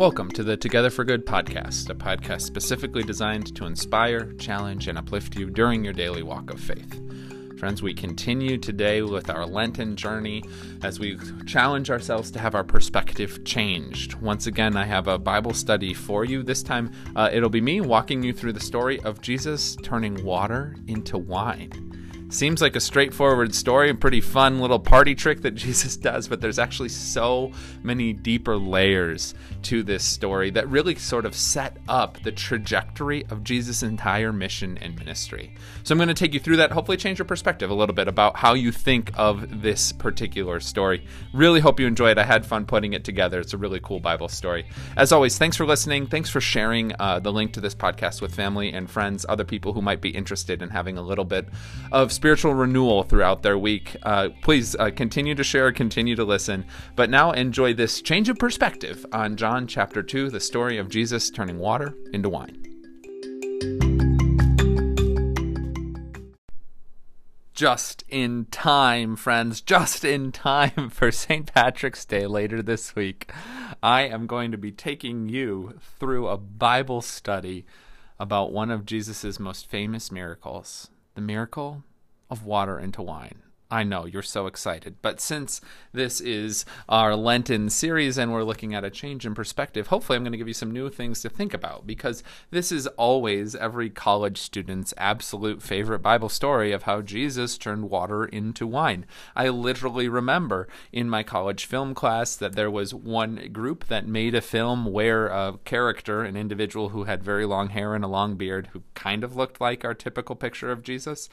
Welcome to the Together for Good podcast, a podcast specifically designed to inspire, challenge, and uplift you during your daily walk of faith. Friends, we continue today with our Lenten journey as we challenge ourselves to have our perspective changed. Once again, I have a Bible study for you. This time, uh, it'll be me walking you through the story of Jesus turning water into wine. Seems like a straightforward story, a pretty fun little party trick that Jesus does, but there's actually so many deeper layers to this story that really sort of set up the trajectory of Jesus' entire mission and ministry. So I'm going to take you through that, hopefully change your perspective a little bit about how you think of this particular story. Really hope you enjoy it. I had fun putting it together. It's a really cool Bible story. As always, thanks for listening. Thanks for sharing uh, the link to this podcast with family and friends, other people who might be interested in having a little bit of spiritual renewal throughout their week. Uh, please uh, continue to share, continue to listen. But now enjoy this change of perspective on John chapter 2, the story of Jesus turning water into wine. Just in time, friends, just in time for St. Patrick's Day later this week. I am going to be taking you through a Bible study about one of Jesus' most famous miracles the miracle of water into wine. I know you're so excited. But since this is our Lenten series and we're looking at a change in perspective, hopefully I'm going to give you some new things to think about because this is always every college student's absolute favorite Bible story of how Jesus turned water into wine. I literally remember in my college film class that there was one group that made a film where a character, an individual who had very long hair and a long beard, who kind of looked like our typical picture of Jesus,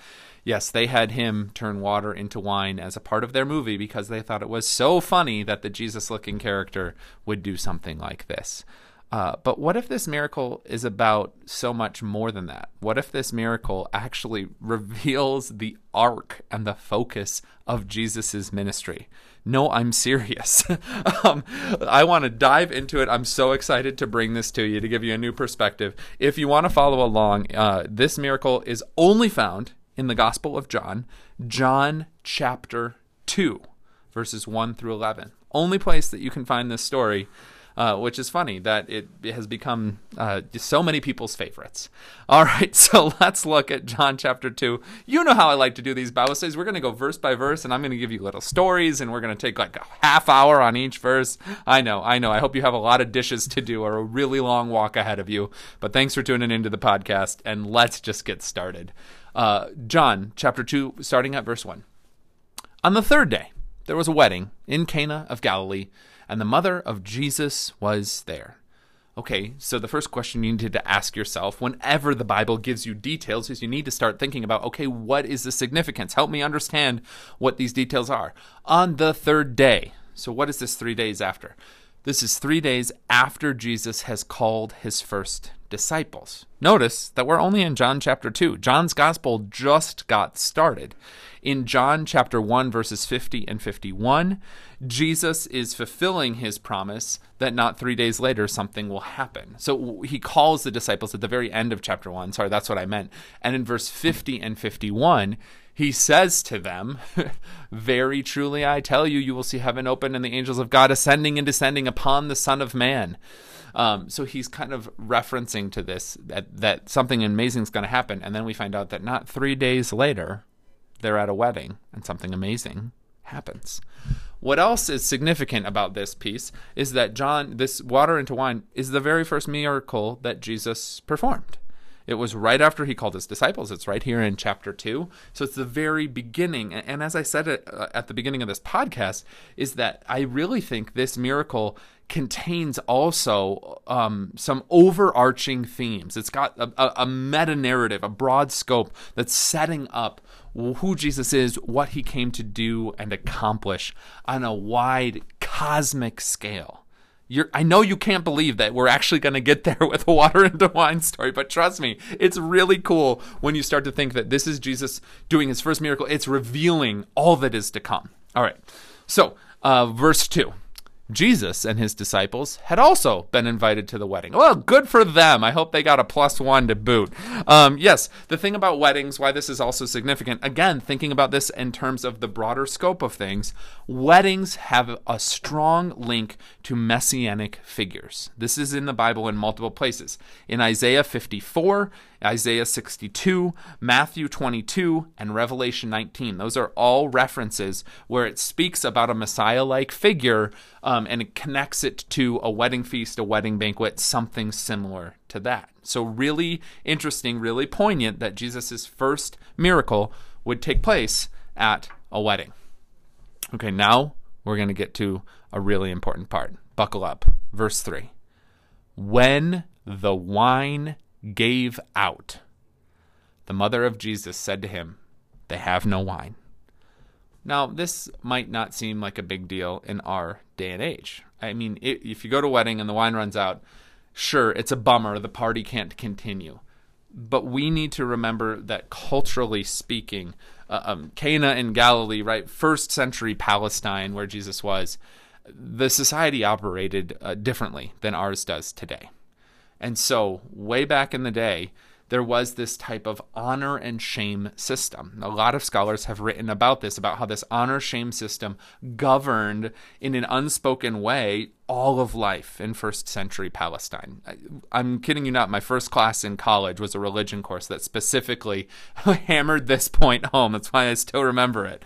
yes, they had him turn water into wine as a part of their movie because they thought it was so funny that the Jesus looking character would do something like this. Uh, but what if this miracle is about so much more than that? What if this miracle actually reveals the arc and the focus of Jesus' ministry? No, I'm serious. um, I want to dive into it. I'm so excited to bring this to you to give you a new perspective. If you want to follow along, uh, this miracle is only found in the Gospel of John, John chapter 2, verses 1 through 11. Only place that you can find this story. Uh, which is funny that it, it has become uh, so many people's favorites. All right, so let's look at John chapter 2. You know how I like to do these Bible studies. We're going to go verse by verse, and I'm going to give you little stories, and we're going to take like a half hour on each verse. I know, I know. I hope you have a lot of dishes to do or a really long walk ahead of you. But thanks for tuning into the podcast, and let's just get started. Uh, John chapter 2, starting at verse 1. On the third day, there was a wedding in Cana of Galilee, and the mother of Jesus was there. Okay, so the first question you need to ask yourself whenever the Bible gives you details is you need to start thinking about, okay, what is the significance? Help me understand what these details are. On the third day. So, what is this three days after? This is three days after Jesus has called his first disciples. Notice that we're only in John chapter 2. John's gospel just got started. In John chapter 1, verses 50 and 51, Jesus is fulfilling his promise that not three days later something will happen. So he calls the disciples at the very end of chapter 1. Sorry, that's what I meant. And in verse 50 and 51, he says to them, Very truly I tell you, you will see heaven open and the angels of God ascending and descending upon the Son of Man. Um, so he's kind of referencing to this that, that something amazing is going to happen. And then we find out that not three days later, they're at a wedding and something amazing happens. What else is significant about this piece is that John, this water into wine, is the very first miracle that Jesus performed. It was right after he called his disciples. It's right here in chapter 2. So it's the very beginning. And as I said uh, at the beginning of this podcast, is that I really think this miracle contains also um, some overarching themes. It's got a, a, a meta narrative, a broad scope that's setting up who Jesus is, what he came to do and accomplish on a wide cosmic scale. You're, I know you can't believe that we're actually going to get there with a water into wine story, but trust me, it's really cool when you start to think that this is Jesus doing his first miracle. It's revealing all that is to come. All right. So, uh, verse 2 Jesus and his disciples had also been invited to the wedding. Well, good for them. I hope they got a plus one to boot. Um, yes, the thing about weddings, why this is also significant, again, thinking about this in terms of the broader scope of things, weddings have a strong link to messianic figures. This is in the Bible in multiple places. In Isaiah 54, Isaiah 62, Matthew 22, and Revelation 19. Those are all references where it speaks about a Messiah like figure um, Um, and it connects it to a wedding feast, a wedding banquet, something similar to that. So, really interesting, really poignant that Jesus' first miracle would take place at a wedding. Okay, now we're going to get to a really important part. Buckle up. Verse 3. When the wine gave out. The mother of Jesus said to him, They have no wine. Now, this might not seem like a big deal in our day and age. I mean, if you go to a wedding and the wine runs out, sure, it's a bummer. The party can't continue. But we need to remember that culturally speaking, uh, um, Cana in Galilee, right, first century Palestine, where Jesus was, the society operated uh, differently than ours does today. And so, way back in the day, there was this type of honor and shame system. A lot of scholars have written about this, about how this honor shame system governed in an unspoken way all of life in first century Palestine. I, am kidding you not. My first class in college was a religion course that specifically hammered this point home. That's why I still remember it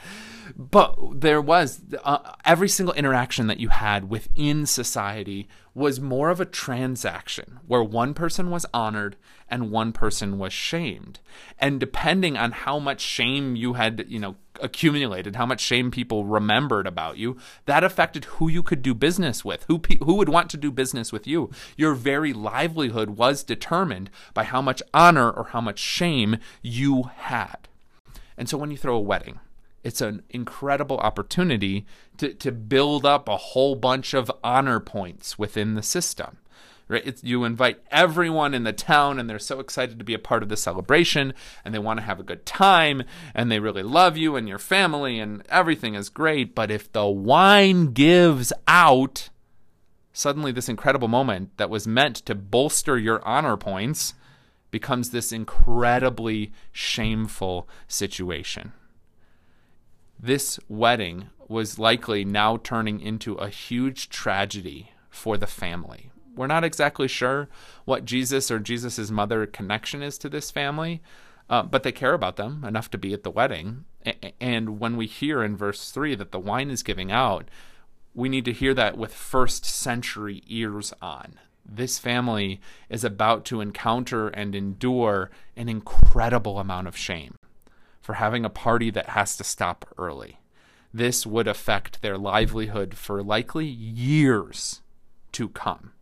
but there was uh, every single interaction that you had within society was more of a transaction where one person was honored and one person was shamed. And depending on how much shame you had you know accumulated how much shame people remembered about you that affected who you could do business with who pe- who would want to do business with you. Your very livelihood was determined by how much honor or how much shame you had. And so when you throw a wedding it's an incredible opportunity to, to build up a whole bunch of honor points within the system. Right? It's, you invite everyone in the town, and they're so excited to be a part of the celebration, and they want to have a good time, and they really love you and your family, and everything is great. But if the wine gives out, suddenly this incredible moment that was meant to bolster your honor points becomes this incredibly shameful situation this wedding was likely now turning into a huge tragedy for the family. We're not exactly sure what Jesus or Jesus' mother connection is to this family, uh, but they care about them enough to be at the wedding. And when we hear in verse 3 that the wine is giving out, we need to hear that with first century ears on. This family is about to encounter and endure an incredible amount of shame for having a party that has to stop early. This would affect their livelihood for likely years to come.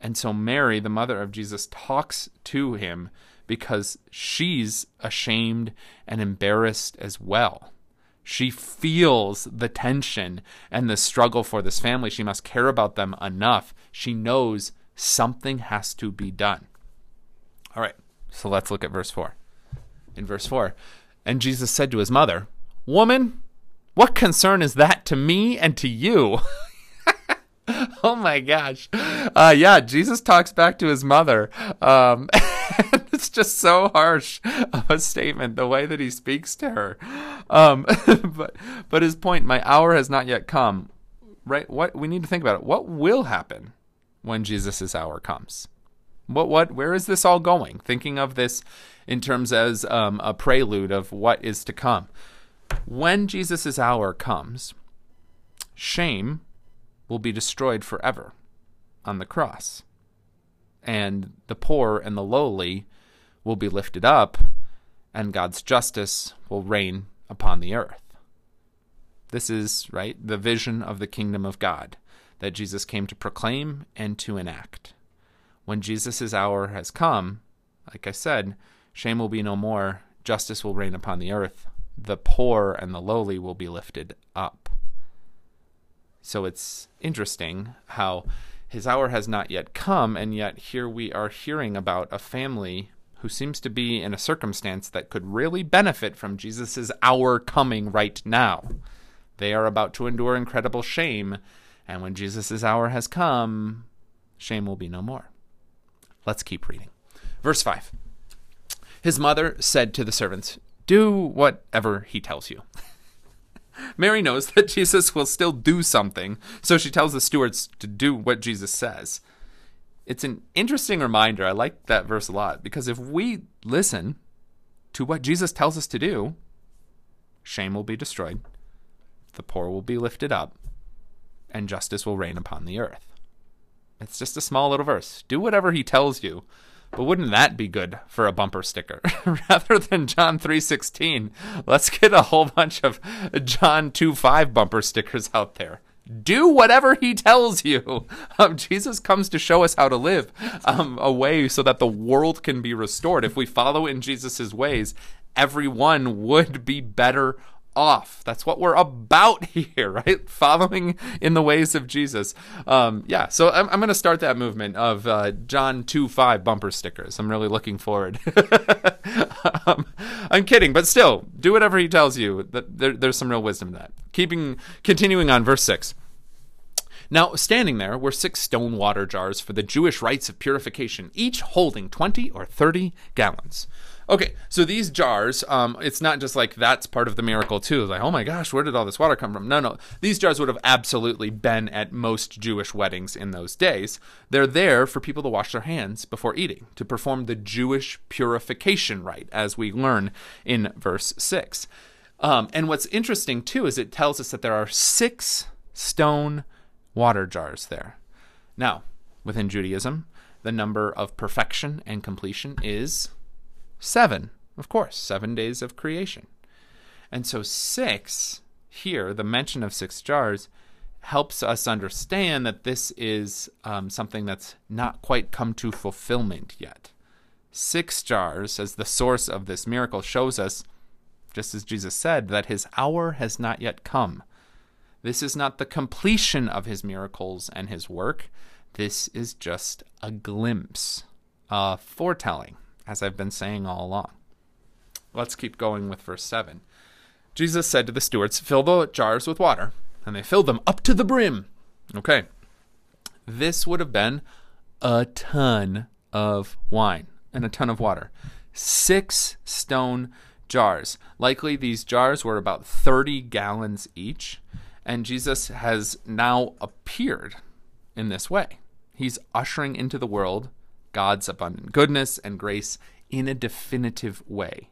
And so Mary, the mother of Jesus, talks to him because she's ashamed and embarrassed as well. She feels the tension and the struggle for this family. She must care about them enough. She knows something has to be done. All right, so let's look at verse 4. In verse 4, and Jesus said to his mother, Woman, what concern is that to me and to you? oh my gosh. Uh, yeah, Jesus talks back to his mother. Um, it's just so harsh of a statement, the way that he speaks to her. Um, but, but his point, my hour has not yet come. Right? What we need to think about it. What will happen when Jesus' hour comes? What what where is this all going? Thinking of this in terms as um, a prelude of what is to come. When Jesus' hour comes, shame will be destroyed forever on the cross, and the poor and the lowly will be lifted up, and God's justice will reign upon the earth. This is, right, the vision of the kingdom of God that Jesus came to proclaim and to enact when Jesus' hour has come, like I said, shame will be no more, justice will reign upon the earth, the poor and the lowly will be lifted up. So it's interesting how his hour has not yet come, and yet here we are hearing about a family who seems to be in a circumstance that could really benefit from Jesus' hour coming right now. They are about to endure incredible shame, And when Jesus' hour has come, shame will be no more. Let's keep reading. Verse 5 His mother said to the servants, Do whatever he tells you. Mary knows that Jesus will still do something, so she tells the stewards to do what Jesus says. It's an interesting reminder. I like that verse a lot because if we listen to what Jesus tells us to do, shame will be destroyed, the poor will be lifted up, and justice will reign upon the earth. It's just a small little verse. Do whatever he tells you. But wouldn't that be good for a bumper sticker? Rather than John 3:16, let's get a whole bunch of John 2:5 bumper stickers out there. Do whatever he tells you. Um, Jesus comes to show us how to live um, a way so that the world can be restored. If we follow in Jesus' ways, everyone would be better off. That's what we're about here, right? Following in the ways of Jesus. Um, yeah, so I'm, I'm going to start that movement of uh, John 2 5 bumper stickers. I'm really looking forward. um, I'm kidding, but still, do whatever he tells you. There, there's some real wisdom in that. Keeping, continuing on, verse 6. Now, standing there were six stone water jars for the Jewish rites of purification, each holding 20 or 30 gallons. Okay, so these jars, um, it's not just like that's part of the miracle too. Like, oh my gosh, where did all this water come from? No, no. These jars would have absolutely been at most Jewish weddings in those days. They're there for people to wash their hands before eating, to perform the Jewish purification rite, as we learn in verse 6. Um, and what's interesting too is it tells us that there are six stone water jars there. Now, within Judaism, the number of perfection and completion is Seven, of course, seven days of creation. And so, six here, the mention of six jars, helps us understand that this is um, something that's not quite come to fulfillment yet. Six jars, as the source of this miracle, shows us, just as Jesus said, that his hour has not yet come. This is not the completion of his miracles and his work. This is just a glimpse, a foretelling as I've been saying all along. Let's keep going with verse 7. Jesus said to the stewards, Fill the jars with water, and they filled them up to the brim. Okay. This would have been a ton of wine and a ton of water. Six stone jars. Likely these jars were about 30 gallons each, and Jesus has now appeared in this way. He's ushering into the world God's abundant goodness and grace in a definitive way.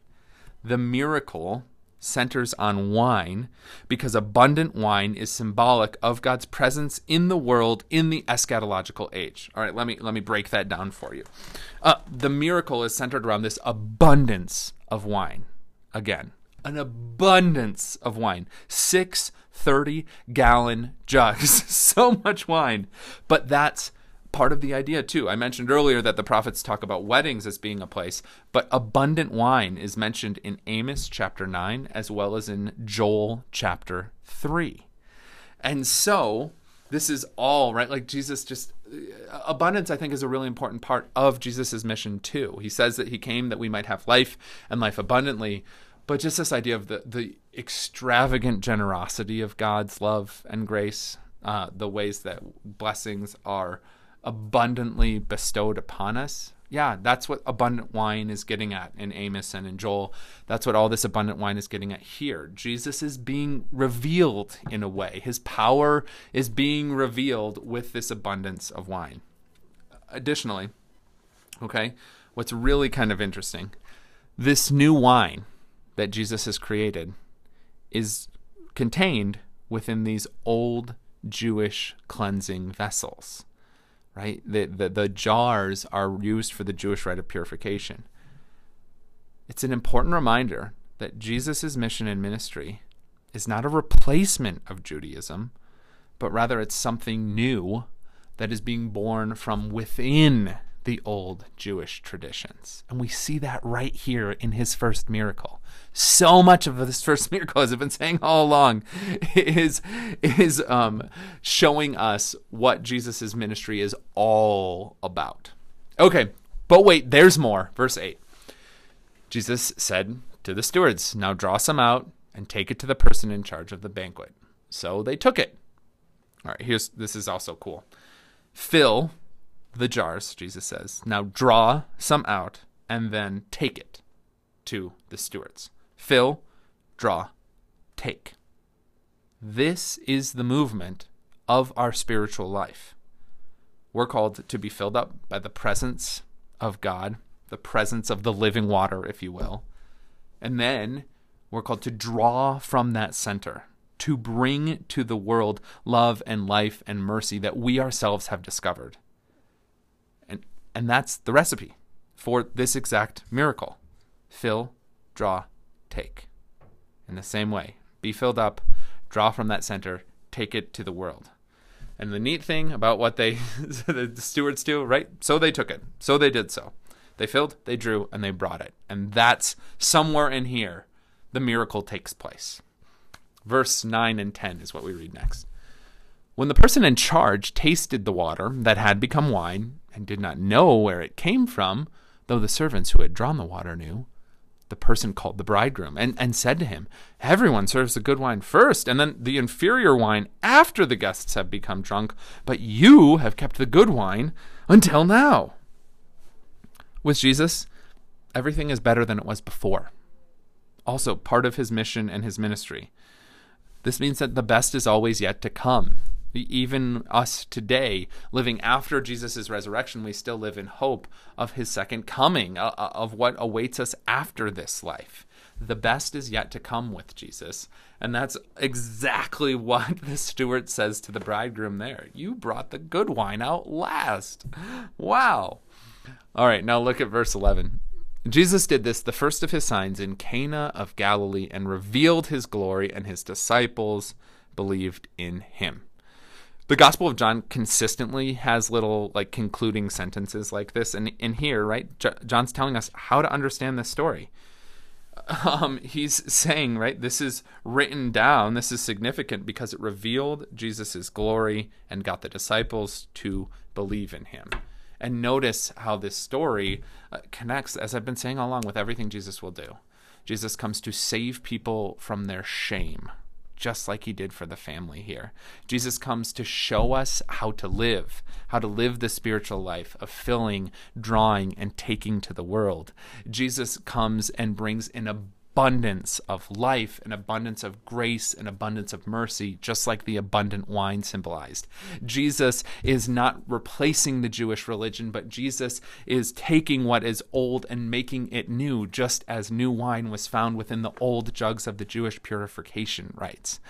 The miracle centers on wine because abundant wine is symbolic of God's presence in the world in the eschatological age. All right, let me let me break that down for you. Uh, the miracle is centered around this abundance of wine. Again, an abundance of wine. Six 30 gallon jugs. so much wine. But that's part of the idea too. I mentioned earlier that the prophets talk about weddings as being a place, but abundant wine is mentioned in Amos chapter 9 as well as in Joel chapter 3. And so, this is all right like Jesus just abundance I think is a really important part of Jesus's mission too. He says that he came that we might have life and life abundantly, but just this idea of the the extravagant generosity of God's love and grace, uh, the ways that blessings are abundantly bestowed upon us. Yeah, that's what abundant wine is getting at in Amos and in Joel. That's what all this abundant wine is getting at here. Jesus is being revealed in a way. His power is being revealed with this abundance of wine. Additionally, okay, what's really kind of interesting, this new wine that Jesus has created is contained within these old Jewish cleansing vessels right? The, the, the jars are used for the Jewish rite of purification. It's an important reminder that Jesus' mission and ministry is not a replacement of Judaism, but rather it's something new that is being born from within the old Jewish traditions. And we see that right here in his first miracle. So much of this first miracle, as I've been saying all along, is, is um, showing us what Jesus' ministry is all about. Okay, but wait, there's more. Verse 8. Jesus said to the stewards, Now draw some out and take it to the person in charge of the banquet. So they took it. All right, here's this is also cool. Fill the jars, Jesus says. Now draw some out and then take it to the stewards. Fill, draw, take. This is the movement of our spiritual life. We're called to be filled up by the presence of God, the presence of the living water, if you will. And then we're called to draw from that center, to bring to the world love and life and mercy that we ourselves have discovered. And, that's the recipe for this exact miracle fill, draw, take. In the same way, be filled up, draw from that center, take it to the world. And the neat thing about what they, the stewards do, right? So they took it. So they did so. They filled, they drew, and they brought it. And that's somewhere in here the miracle takes place. Verse 9 and 10 is what we read next. When the person in charge tasted the water that had become wine and did not know where it came from, though the servants who had drawn the water knew, the person called the bridegroom and, and said to him, Everyone serves the good wine first, and then the inferior wine after the guests have become drunk, but you have kept the good wine until now. With Jesus, everything is better than it was before. Also, part of his mission and his ministry. This means that the best is always yet to come even us today, living after Jesus' resurrection, we still live in hope of his second coming, uh, uh, of what awaits us after this life. The best is yet to come with Jesus. And that's exactly what the steward says to the bridegroom there. You brought the good wine out last. Wow. All right, now look at verse 11. Jesus did this, the first of his signs, in Cana of Galilee and revealed his glory, and his disciples believed in him the Gospel of John consistently has little like concluding sentences like this, and in here, right, John's telling us how to understand this story. Um, he's saying, right, this is written down. This is significant because it revealed Jesus' glory and got the disciples to believe in him. And notice how this story uh, connects, as I've been saying all along, with everything Jesus will do. Jesus comes to save people from their shame, just like he did for the family here. Jesus comes to show us how to live, how to live the spiritual life of filling, drawing, and taking to the world. Jesus comes and brings an abundance abundance of life, an abundance of grace, an abundance of mercy, just like the abundant wine symbolized. Jesus is not replacing the Jewish religion, but Jesus is taking what is old and making it new, just as new wine was found within the old jugs of the Jewish purification rites.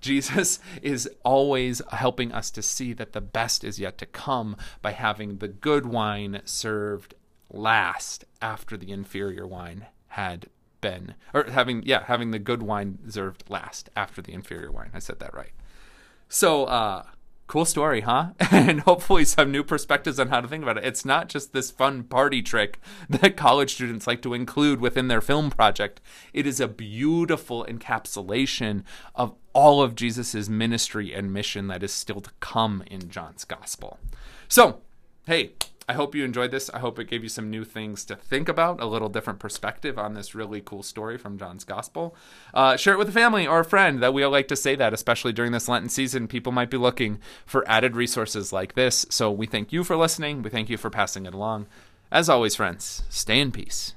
Jesus is always helping us to see that the best is yet to come by having the good wine served last after the inferior wine had been or having yeah having the good wine served last after the inferior wine. I said that right. So uh cool story huh? And hopefully some new perspectives on how to think about it. It's not just this fun party trick that college students like to include within their film project. It is a beautiful encapsulation of all of jesus's ministry and mission that is still to come in john's gospel. So hey I hope you enjoyed this. I hope it gave you some new things to think about, a little different perspective on this really cool story from John's Gospel. Uh, share it with a family or a friend. That we all like to say that, especially during this Lenten season. People might be looking for added resources like this. So we thank you for listening. We thank you for passing it along. As always, friends, stay in peace.